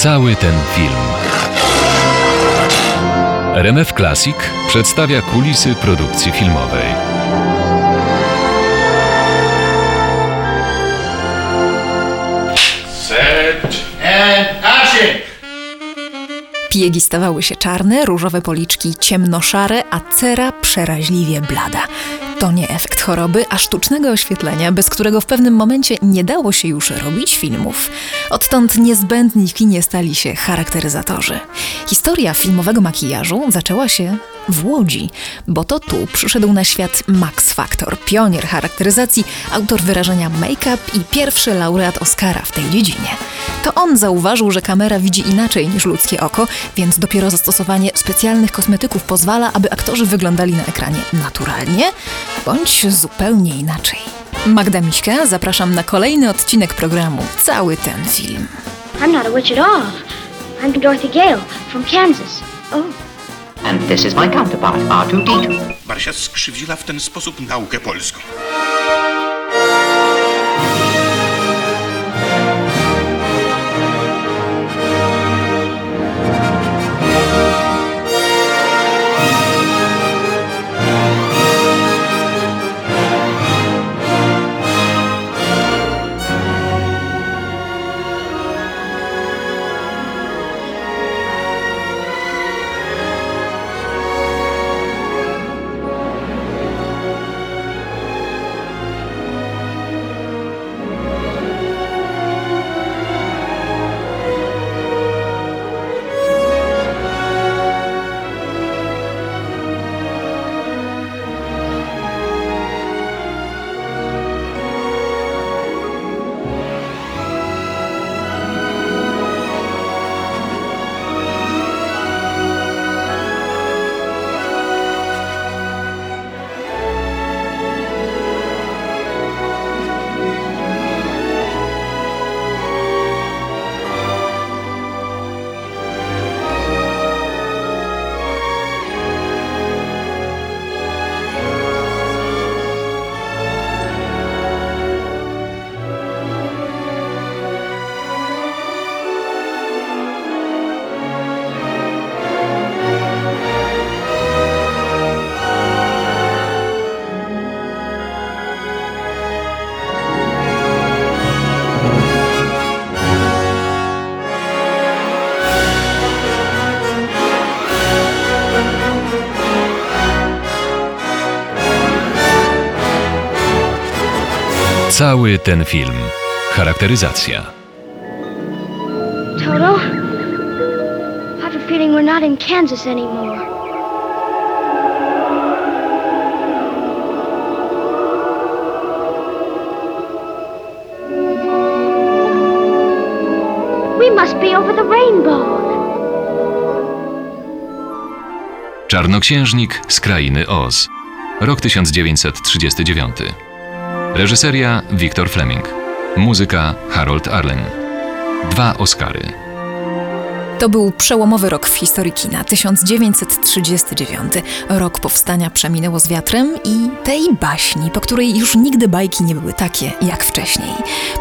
Cały ten film. RMF Classic przedstawia kulisy produkcji filmowej. Set and action! Piegi stawały się czarne, różowe policzki ciemnoszare, a cera przeraźliwie blada. To nie efekt choroby, a sztucznego oświetlenia, bez którego w pewnym momencie nie dało się już robić filmów. Odtąd niezbędni kinie stali się charakteryzatorzy. Historia filmowego makijażu zaczęła się w Łodzi, bo to tu przyszedł na świat Max Factor, pionier charakteryzacji, autor wyrażenia make-up i pierwszy laureat Oscara w tej dziedzinie. To on zauważył, że kamera widzi inaczej niż ludzkie oko, więc dopiero zastosowanie specjalnych kosmetyków pozwala, aby aktorzy wyglądali na ekranie naturalnie bądź zupełnie inaczej. Magda Miśka, zapraszam na kolejny odcinek programu Cały ten film. I'm not a witch at all. I'm Dorothy Gale from Kansas. Oh. And this is my counterpart, R2D2. Barysia skrzywdziła w ten sposób naukę polską. Cały ten film. Charakteryzacja. Toto? I have a feeling we're not in Kansas anymore. We must be over the rainbow. Czarnoksiężnik z krainy Oz. Rok 1939. Reżyseria Victor Fleming. Muzyka Harold Arlen. Dwa Oscary. To był przełomowy rok w historii kina 1939. Rok powstania przeminęło z wiatrem i tej baśni, po której już nigdy bajki nie były takie jak wcześniej.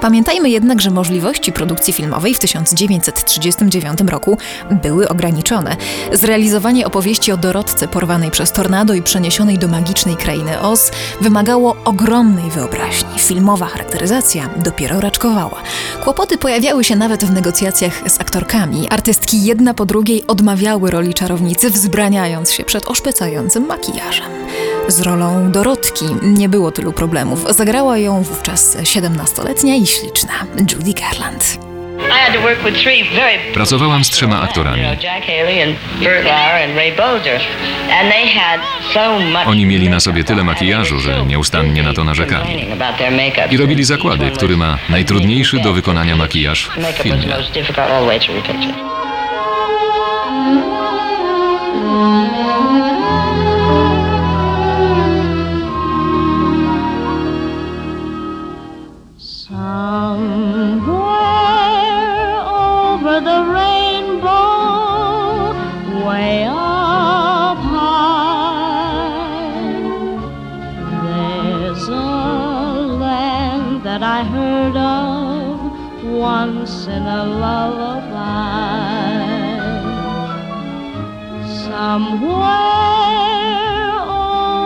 Pamiętajmy jednak, że możliwości produkcji filmowej w 1939 roku były ograniczone. Zrealizowanie opowieści o Dorotce porwanej przez tornado i przeniesionej do magicznej krainy Oz wymagało ogromnej wyobraźni. Filmowa charakteryzacja dopiero raczkowała. Kłopoty pojawiały się nawet w negocjacjach z aktorkami. Artystki jedna po drugiej odmawiały roli czarownicy, wzbraniając się przed oszpecającym makijażem. Z rolą Dorotki nie było tylu problemów. Zagrała ją wówczas 17-letnia i śliczna Judy Garland. Pracowałam z trzema aktorami. Oni mieli na sobie tyle makijażu, że nieustannie na to narzekali. I robili zakłady, który ma najtrudniejszy do wykonania makijaż w filmie. once in a lullaby. Somewhere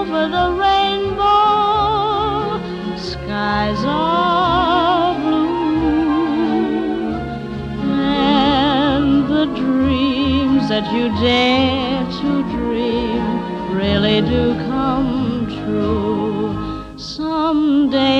over the rainbow, skies are blue, and the dreams that you dare to dream really do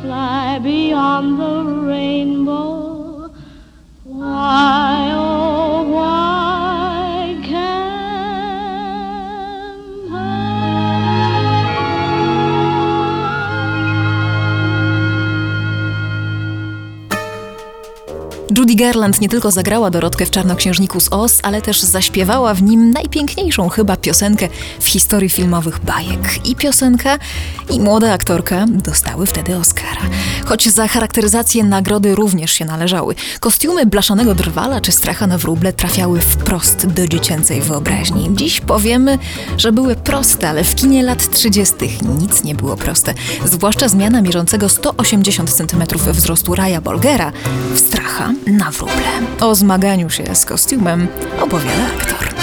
fly beyond the rainbow, why, Judy Garland nie tylko zagrała Dorotkę w Czarnoksiężniku z Oz, ale też zaśpiewała w nim najpiękniejszą chyba piosenkę w historii filmowych bajek. I piosenka, i młoda aktorka dostały wtedy Oscara. Choć za charakteryzację nagrody również się należały. Kostiumy blaszanego drwala czy stracha na wróble trafiały wprost do dziecięcej wyobraźni. Dziś powiemy, że były proste, ale w kinie lat 30. nic nie było proste. Zwłaszcza zmiana mierzącego 180 cm wzrostu Raja Bolgera w stracha na wróble. O zmaganiu się z kostiumem opowiada aktor.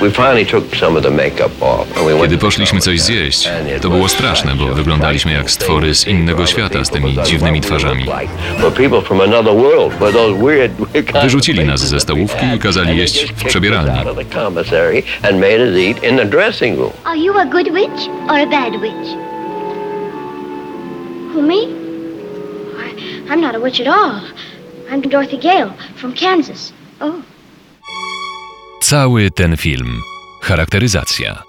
We finally took some of the makeup off and we went Kiedy poszliśmy coś zjeść, to było was straszne, bo wyglądaliśmy jak stwory z innego świata z tymi dziwnymi twarzami. Wyrzucili nas ze stołówki i kazali jeść w przebieralni. out of the commissary and made us eat in the dressing room. Are you a good witch or a bad witch? Who, me? I'm not a witch at all. I'm Dorothy Gale from Kansas. Oh. Cały ten film. Charakteryzacja.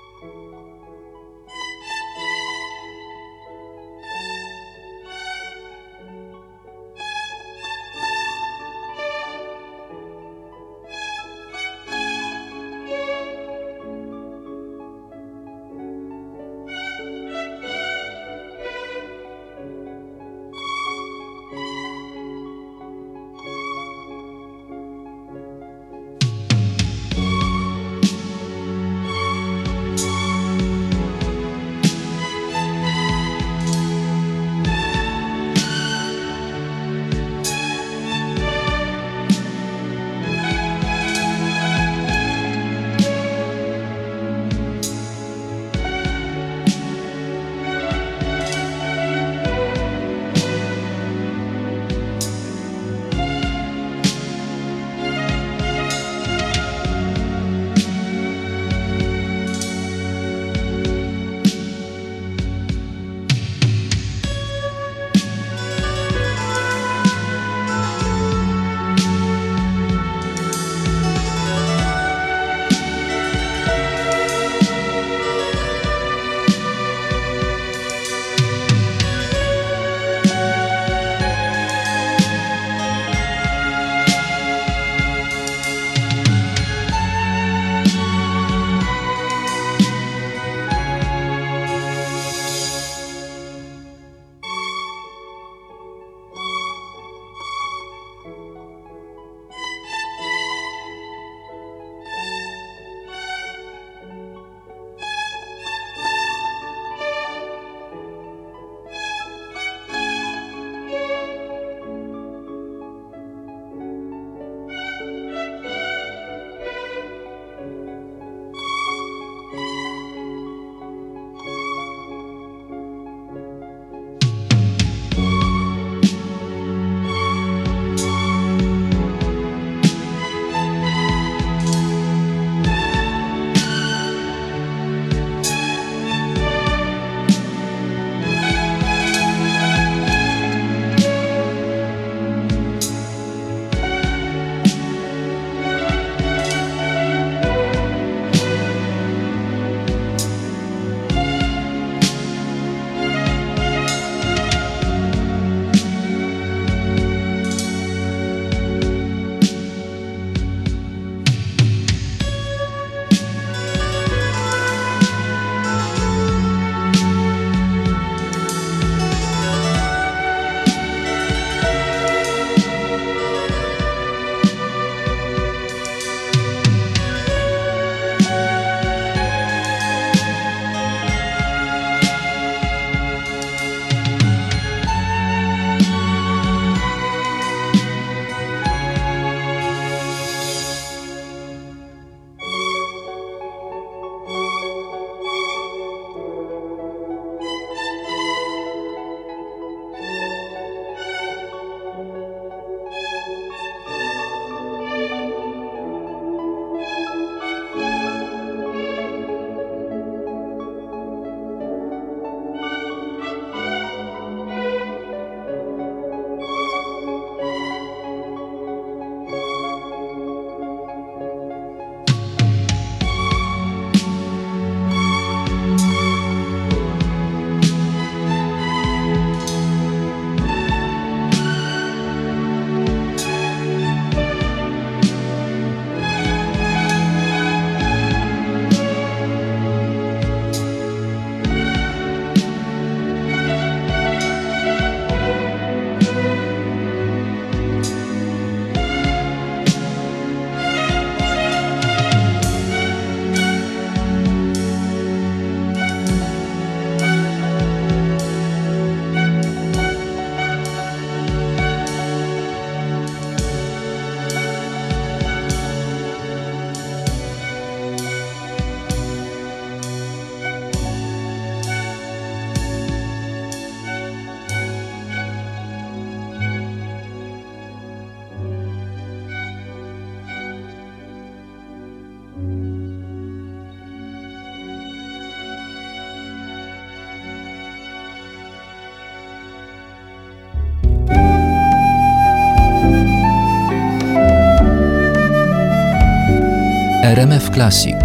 Classic.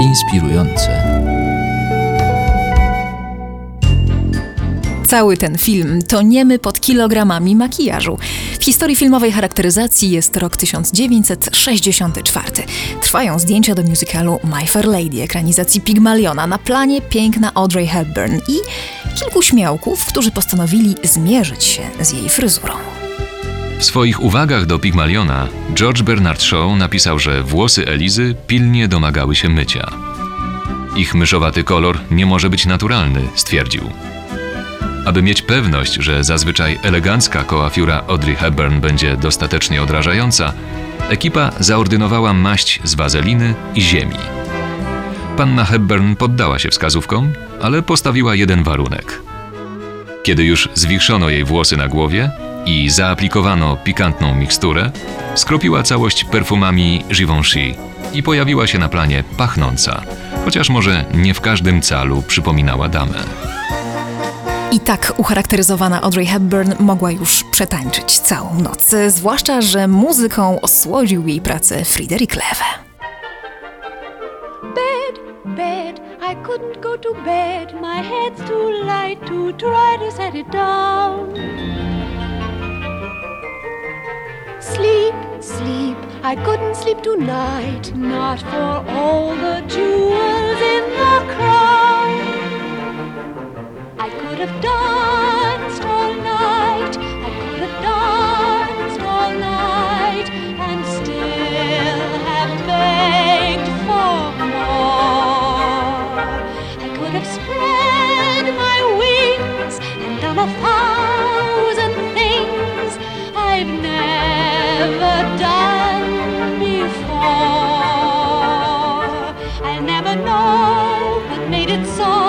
Inspirujące. Cały ten film to niemy pod kilogramami makijażu. W historii filmowej charakteryzacji jest rok 1964. Trwają zdjęcia do musicalu My Fair Lady, ekranizacji Pygmaliona. Na planie piękna Audrey Hepburn i kilku śmiałków, którzy postanowili zmierzyć się z jej fryzurą. W swoich uwagach do Pygmaliona George Bernard Shaw napisał, że włosy Elizy pilnie domagały się mycia. Ich myszowaty kolor nie może być naturalny, stwierdził. Aby mieć pewność, że zazwyczaj elegancka koafiura Audrey Hepburn będzie dostatecznie odrażająca, ekipa zaordynowała maść z wazeliny i ziemi. Panna Hepburn poddała się wskazówkom, ale postawiła jeden warunek. Kiedy już zwichrzono jej włosy na głowie i zaaplikowano pikantną miksturę, skropiła całość perfumami Givenchy i pojawiła się na planie pachnąca, chociaż może nie w każdym calu przypominała damę. I tak ucharakteryzowana Audrey Hepburn mogła już przetańczyć całą noc, zwłaszcza, że muzyką osłodził jej pracę Friedrich Lewe. Bed, bed, I couldn't go to bed. My head's too light to try to set it down. Sleep, sleep, I couldn't sleep tonight. Not for all the jewels in the crown. Know what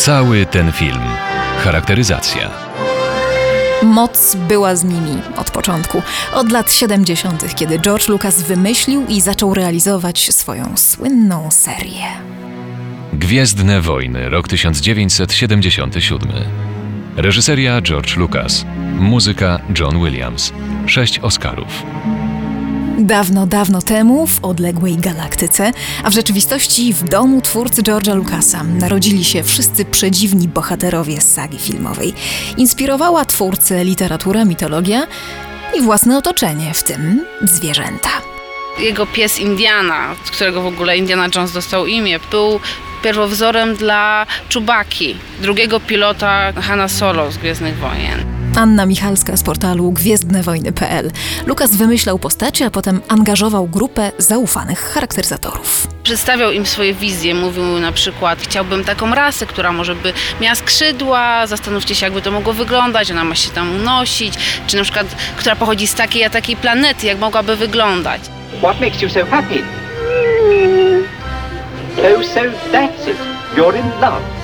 Cały ten film. Charakteryzacja. Moc była z nimi od początku, od lat 70., kiedy George Lucas wymyślił i zaczął realizować swoją słynną serię. Gwiezdne Wojny, rok 1977. Reżyseria George Lucas. Muzyka John Williams. Sześć Oscarów. Dawno, dawno temu, w odległej galaktyce, a w rzeczywistości w domu twórcy George'a Lucasa, narodzili się wszyscy przedziwni bohaterowie z sagi filmowej. Inspirowała twórcę literatura, mitologia i własne otoczenie, w tym zwierzęta. Jego pies Indiana, z którego w ogóle Indiana Jones dostał imię, był pierwowzorem dla Czubaki, drugiego pilota Hanna Solo z Gwiezdnych Wojen. Anna Michalska z portalu gwiezdnewojny.pl. Lukas wymyślał postacie, a potem angażował grupę zaufanych charakteryzatorów. Przedstawiał im swoje wizje, mówił na przykład chciałbym taką rasę, która może by miała skrzydła, zastanówcie się jakby to mogło wyglądać, ona ma się tam unosić, czy na przykład, która pochodzi z takiej a takiej planety, jak mogłaby wyglądać. What makes you so happy? Oh, so that's it. You're in love.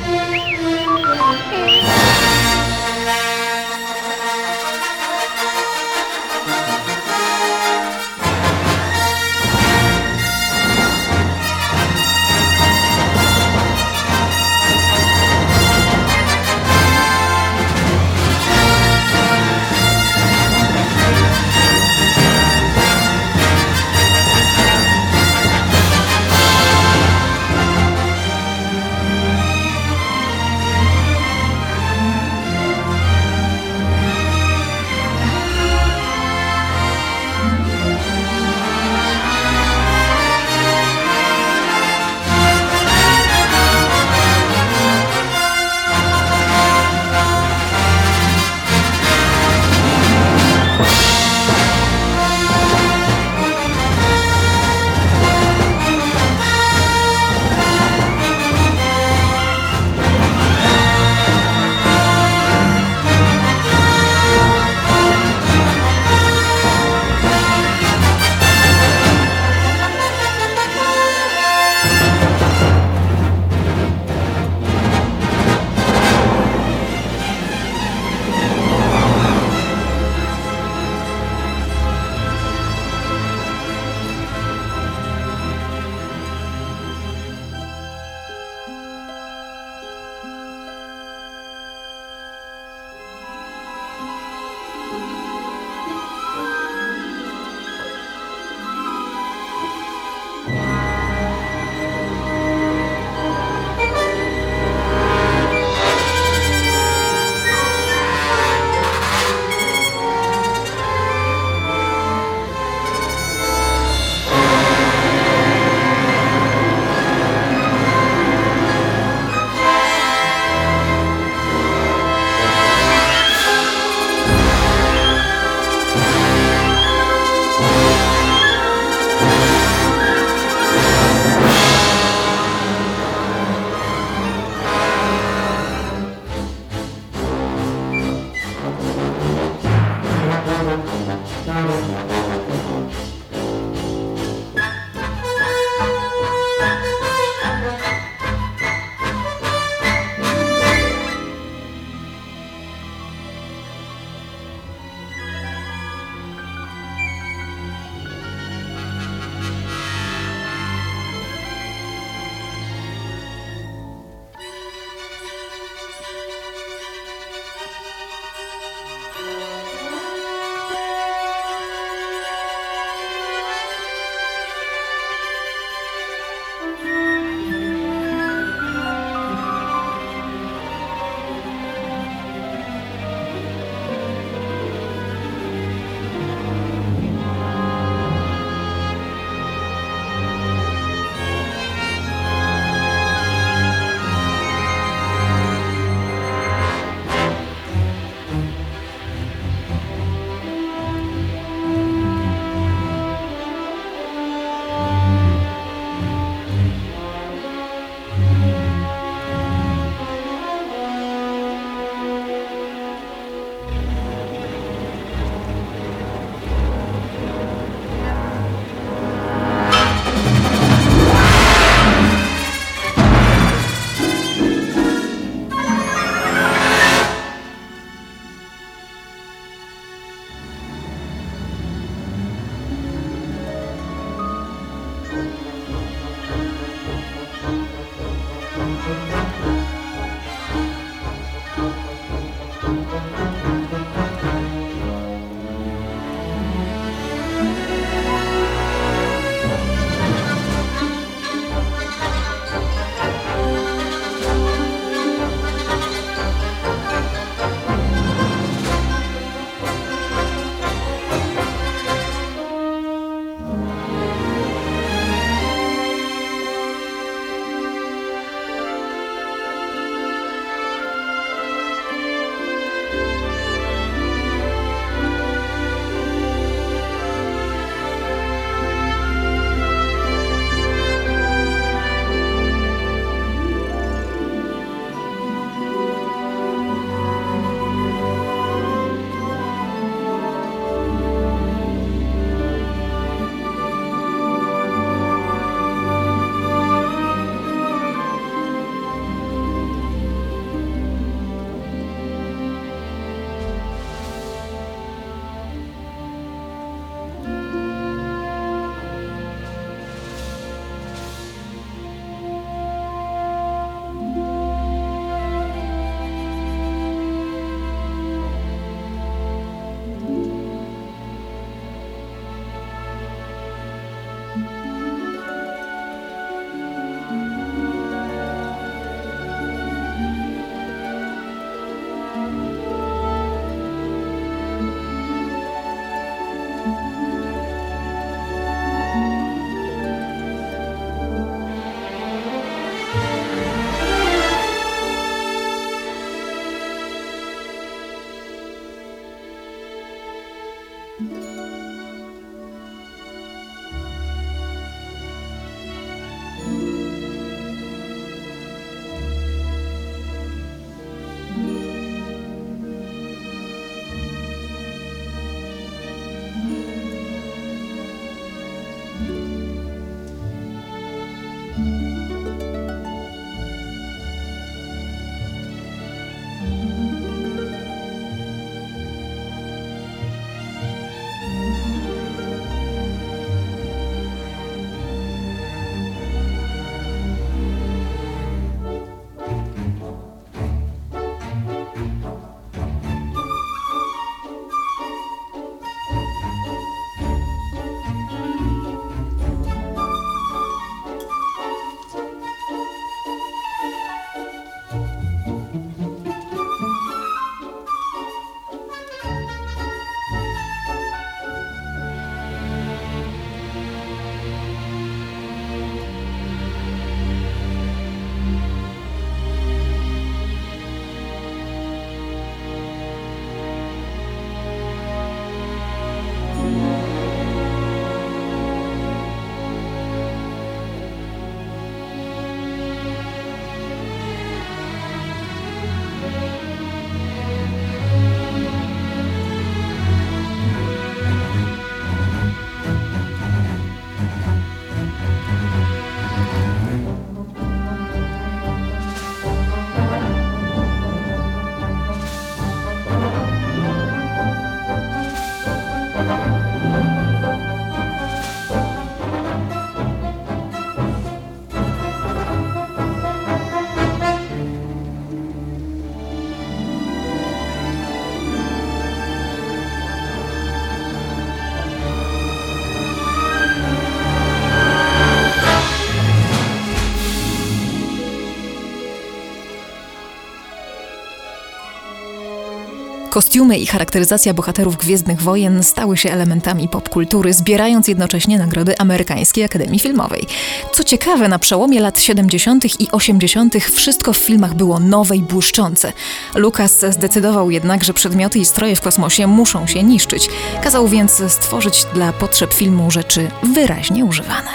Kostiumy i charakteryzacja bohaterów Gwiezdnych Wojen stały się elementami popkultury, zbierając jednocześnie nagrody Amerykańskiej Akademii Filmowej. Co ciekawe, na przełomie lat 70. i 80. wszystko w filmach było nowe i błyszczące. Lucas zdecydował jednak, że przedmioty i stroje w kosmosie muszą się niszczyć. Kazał więc stworzyć dla potrzeb filmu rzeczy wyraźnie używane.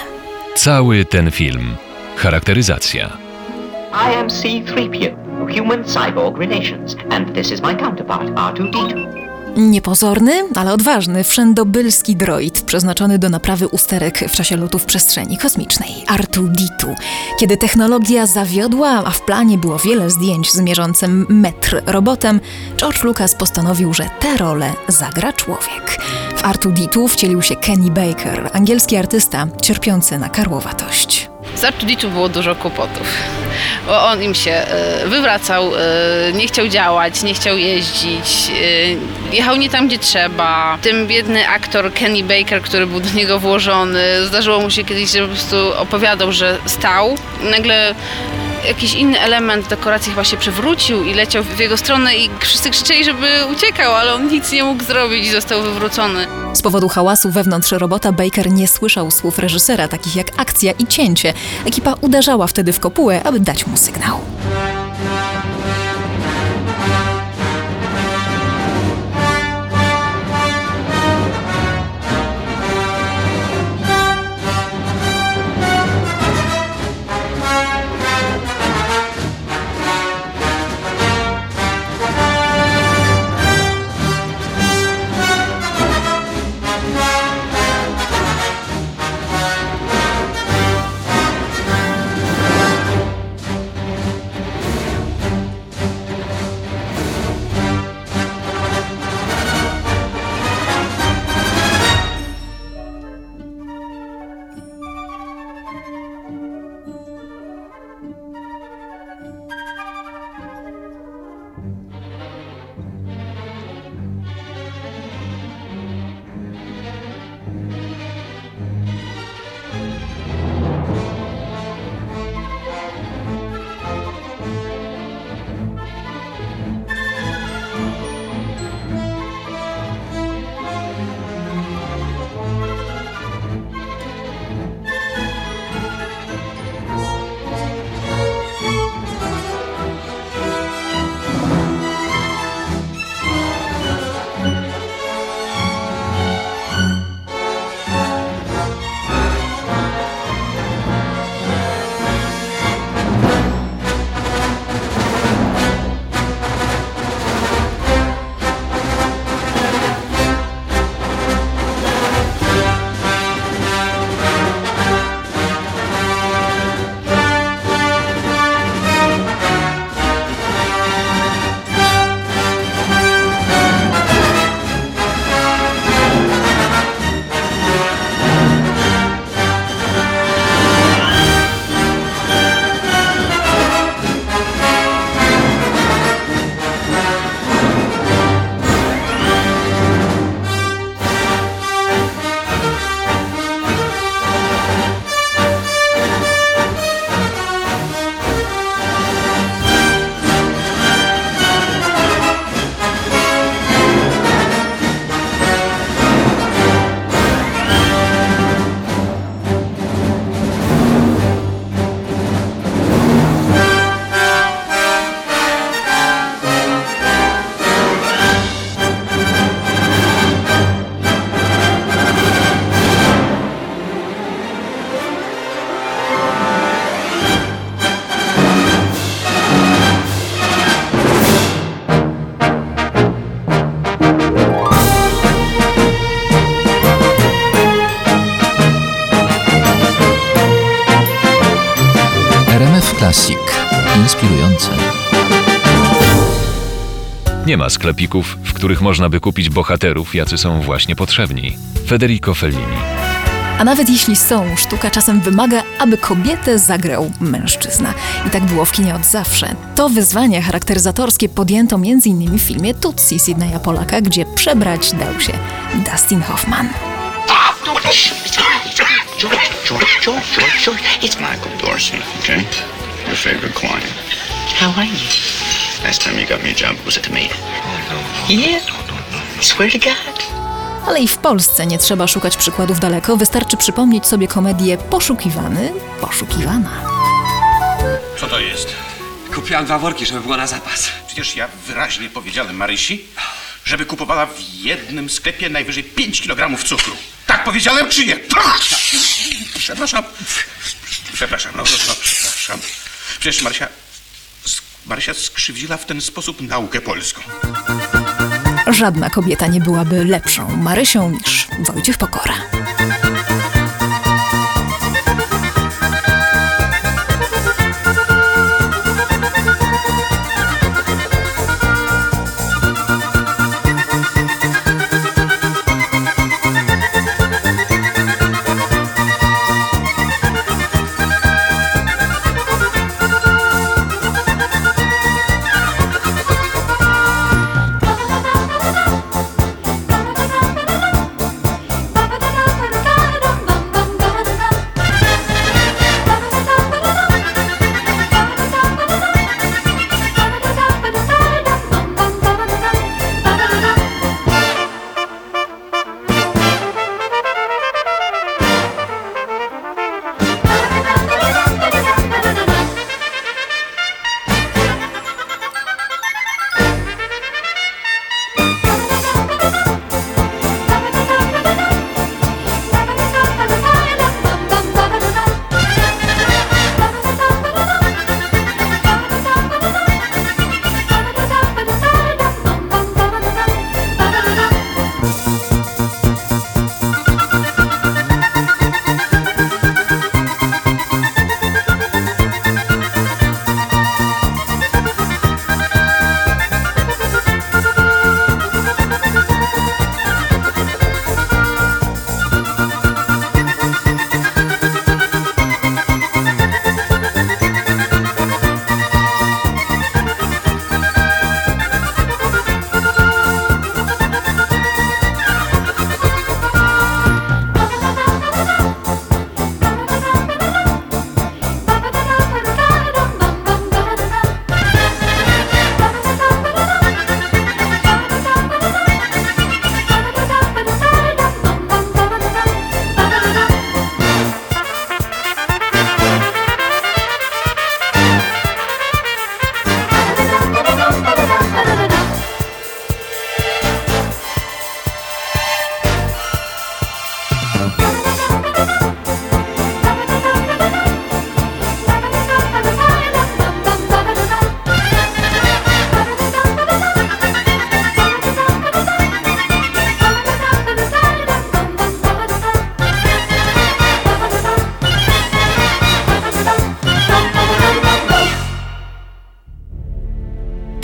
Cały ten film. Charakteryzacja. I am C3PO, human cyborg relations, and this is my counterpart, R2D2. Niepozorny, ale odważny, wszędobylski droid przeznaczony do naprawy usterek w czasie lotów przestrzeni kosmicznej, R2D2. Kiedy technologia zawiodła, a w planie było wiele zdjęć z mierzącym metr robotem, George Lucas postanowił, że tę rolę zagra człowiek. W R2D2 wcielił się Kenny Baker, angielski artysta cierpiący na karłowatość. Z Artuditu było dużo kłopotów. Bo on im się e, wywracał, e, nie chciał działać, nie chciał jeździć, e, jechał nie tam, gdzie trzeba. Ten biedny aktor Kenny Baker, który był do niego włożony, zdarzyło mu się kiedyś, że po prostu opowiadał, że stał. Nagle jakiś inny element dekoracji chyba się przewrócił i leciał w jego stronę i wszyscy krzyczeli, żeby uciekał, ale on nic nie mógł zrobić i został wywrócony. Z powodu hałasu wewnątrz robota Baker nie słyszał słów reżysera, takich jak akcja i cięcie. Ekipa uderzała wtedy w kopułę, aby dać mu sygnał. Inspirujące. Nie ma sklepików, w których można by kupić bohaterów, jacy są właśnie potrzebni. Federico Fellini. A nawet jeśli są, sztuka czasem wymaga, aby kobietę zagrał mężczyzna. I tak było w kinie od zawsze. To wyzwanie charakteryzatorskie podjęto m.in. w filmie Tutsi Sydneya Polaka, gdzie przebrać dał się Dustin Hoffman. George, George, George, George, George. It's Michael Dorsey, okay? Your favorite client. How are you? Last time you got me a job, was it to me? Yeah. Swear to God. Ale i w Polsce nie trzeba szukać przykładów daleko, wystarczy przypomnieć sobie komedię Poszukiwany, Poszukiwana. Co to jest? Kupiłam dwa worki, żeby było na zapas. Przecież ja wyraźnie powiedziałem Marysi, żeby kupowała w jednym sklepie najwyżej 5 kg cukru. Tak powiedziałem czy nie? Przepraszam. Przepraszam, no, no, przepraszam. Przecież Marysia, Marysia skrzywdziła w ten sposób naukę polską. Żadna kobieta nie byłaby lepszą Marysią niż Wojciech Pokora.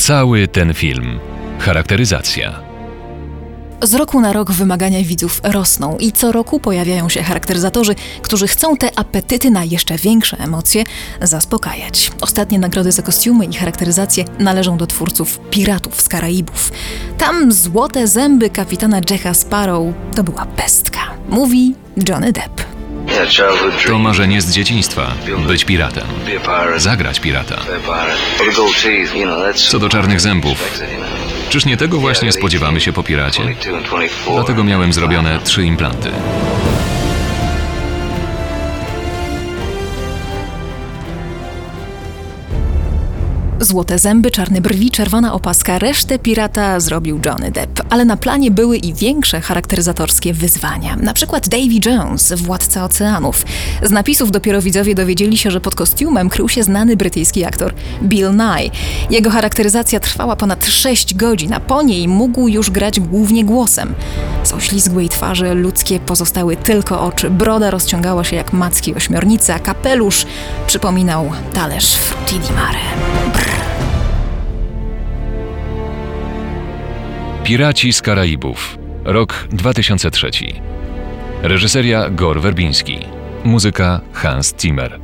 Cały ten film. Charakteryzacja. Z roku na rok wymagania widzów rosną i co roku pojawiają się charakteryzatorzy, którzy chcą te apetyty na jeszcze większe emocje zaspokajać. Ostatnie nagrody za kostiumy i charakteryzacje należą do twórców Piratów z Karaibów. Tam złote zęby kapitana Jacka Sparrow to była pestka. Mówi Johnny Depp. To marzenie z dzieciństwa. Być piratem. Zagrać pirata. Co do czarnych zębów. Czyż nie tego właśnie spodziewamy się po piracie? Dlatego miałem zrobione trzy implanty. Złote zęby, czarne brwi, czerwona opaska, resztę pirata zrobił Johnny Depp. Ale na planie były i większe charakteryzatorskie wyzwania. Na przykład Davy Jones, władca oceanów. Z napisów dopiero widzowie dowiedzieli się, że pod kostiumem krył się znany brytyjski aktor Bill Nye. Jego charakteryzacja trwała ponad 6 godzin, a po niej mógł już grać głównie głosem. Z oślizgłej twarzy ludzkie pozostały tylko oczy, broda rozciągała się jak macki ośmiornicy, a kapelusz przypominał talerz frutti di mare. Piraci z Karaibów. Rok 2003. Reżyseria Gor Werbiński. Muzyka Hans Zimmer.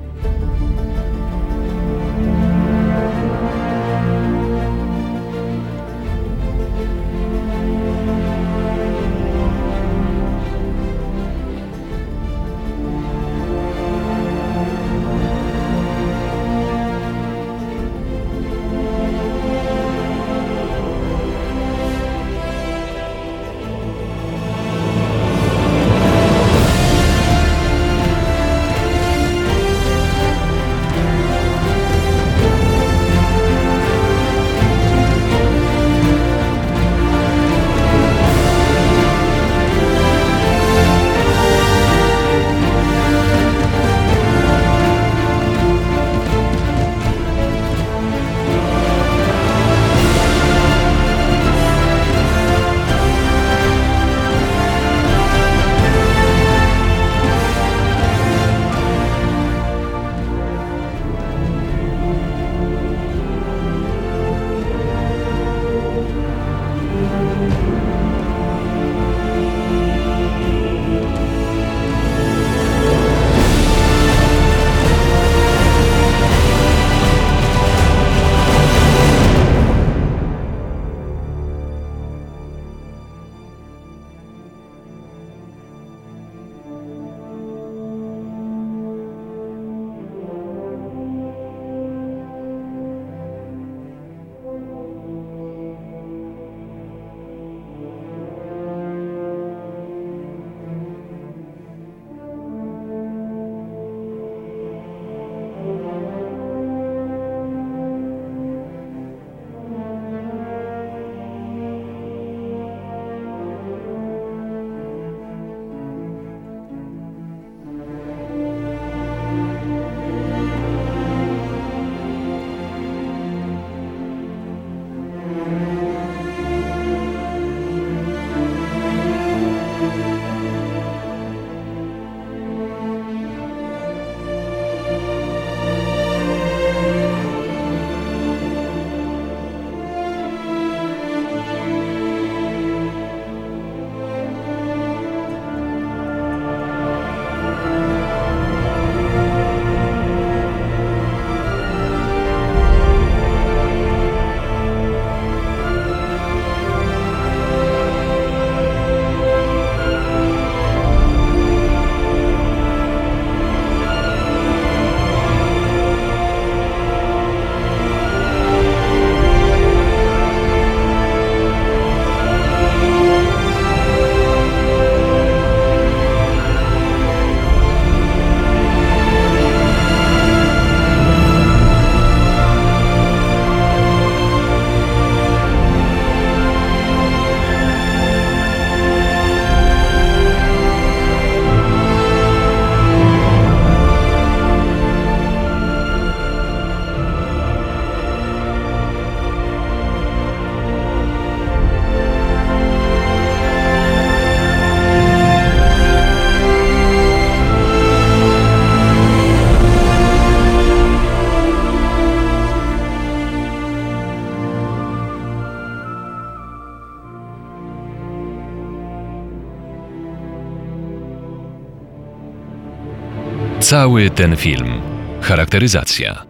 Cały ten film. Charakteryzacja.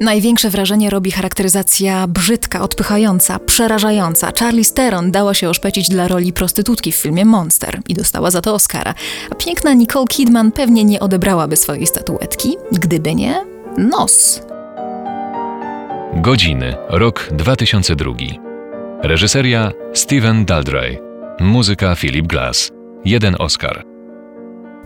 Największe wrażenie robi charakteryzacja brzydka, odpychająca, przerażająca. Charlie Theron dała się oszpecić dla roli prostytutki w filmie Monster i dostała za to Oscara. A piękna Nicole Kidman pewnie nie odebrałaby swojej statuetki, gdyby nie nos. Godziny. Rok 2002. Reżyseria Steven Daldry. Muzyka Philip Glass. Jeden Oscar.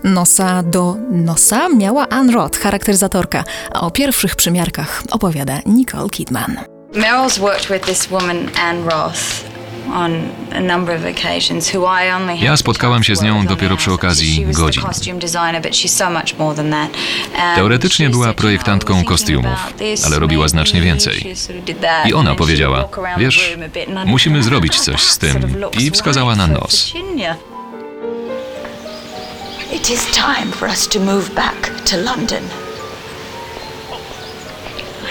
Nosa do nosa miała Anne Roth, charakteryzatorka, a o pierwszych przymiarkach opowiada Nicole Kidman. Meryl's worked with this woman, Anne Roth, Ja spotkałam się z nią dopiero przy okazji godzin. Teoretycznie była projektantką "You know, we're thinking kostiumów, ale robiła znacznie więcej. I ona powiedziała, wiesz, musimy zrobić "Oh, coś z tym. I wskazała na nos. Virginia." It is time for us to move back to London.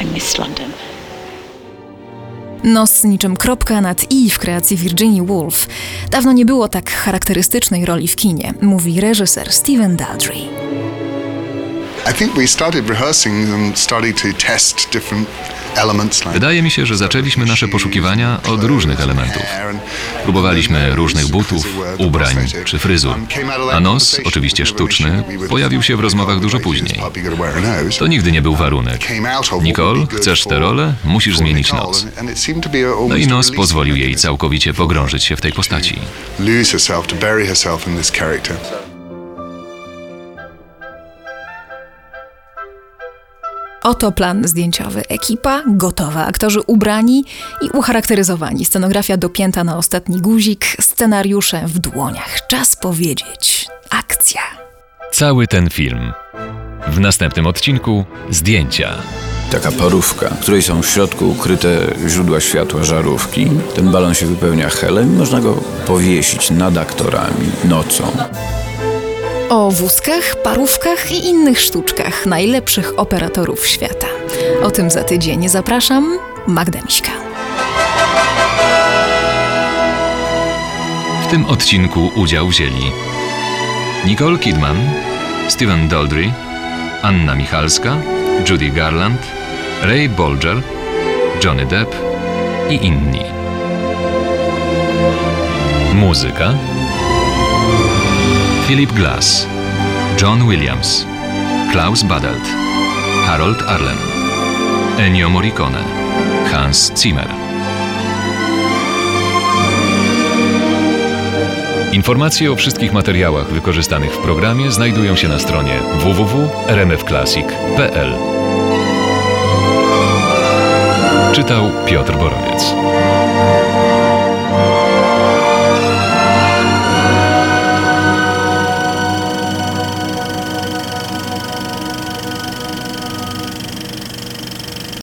I miss London. Nos niczym kropka nad i w kreacji Virginia Woolf. Dawno nie było tak charakterystycznej roli w kinie, mówi reżyser Steven Daldry. Wydaje mi się, że zaczęliśmy nasze poszukiwania od różnych elementów. Próbowaliśmy różnych butów, ubrań czy fryzur. A nos, oczywiście sztuczny, pojawił się w rozmowach dużo później. To nigdy nie był warunek. Nicole, chcesz tę rolę? Musisz zmienić nos. No i nos pozwolił jej całkowicie pogrążyć się w tej postaci. Oto plan zdjęciowy. Ekipa gotowa, aktorzy ubrani i ucharakteryzowani. Scenografia dopięta na ostatni guzik, scenariusze w dłoniach. Czas powiedzieć. Akcja. Cały ten film. W następnym odcinku zdjęcia. Taka parówka, w której są w środku ukryte źródła światła żarówki. Ten balon się wypełnia helem i można go powiesić nad aktorami nocą. O wózkach, parówkach i innych sztuczkach najlepszych operatorów świata. O tym za tydzień. Zapraszam, Magda Miśka. W tym odcinku udział wzięli Nicole Kidman, Steven Daldry, Anna Michalska, Judy Garland, Ray Bolger, Johnny Depp i inni. Muzyka Philip Glass, John Williams, Klaus Badelt, Harold Arlen, Ennio Morricone, Hans Zimmer. Informacje o wszystkich materiałach wykorzystanych w programie znajdują się na stronie www.rmfclassic.pl. Czytał Piotr Borowiec.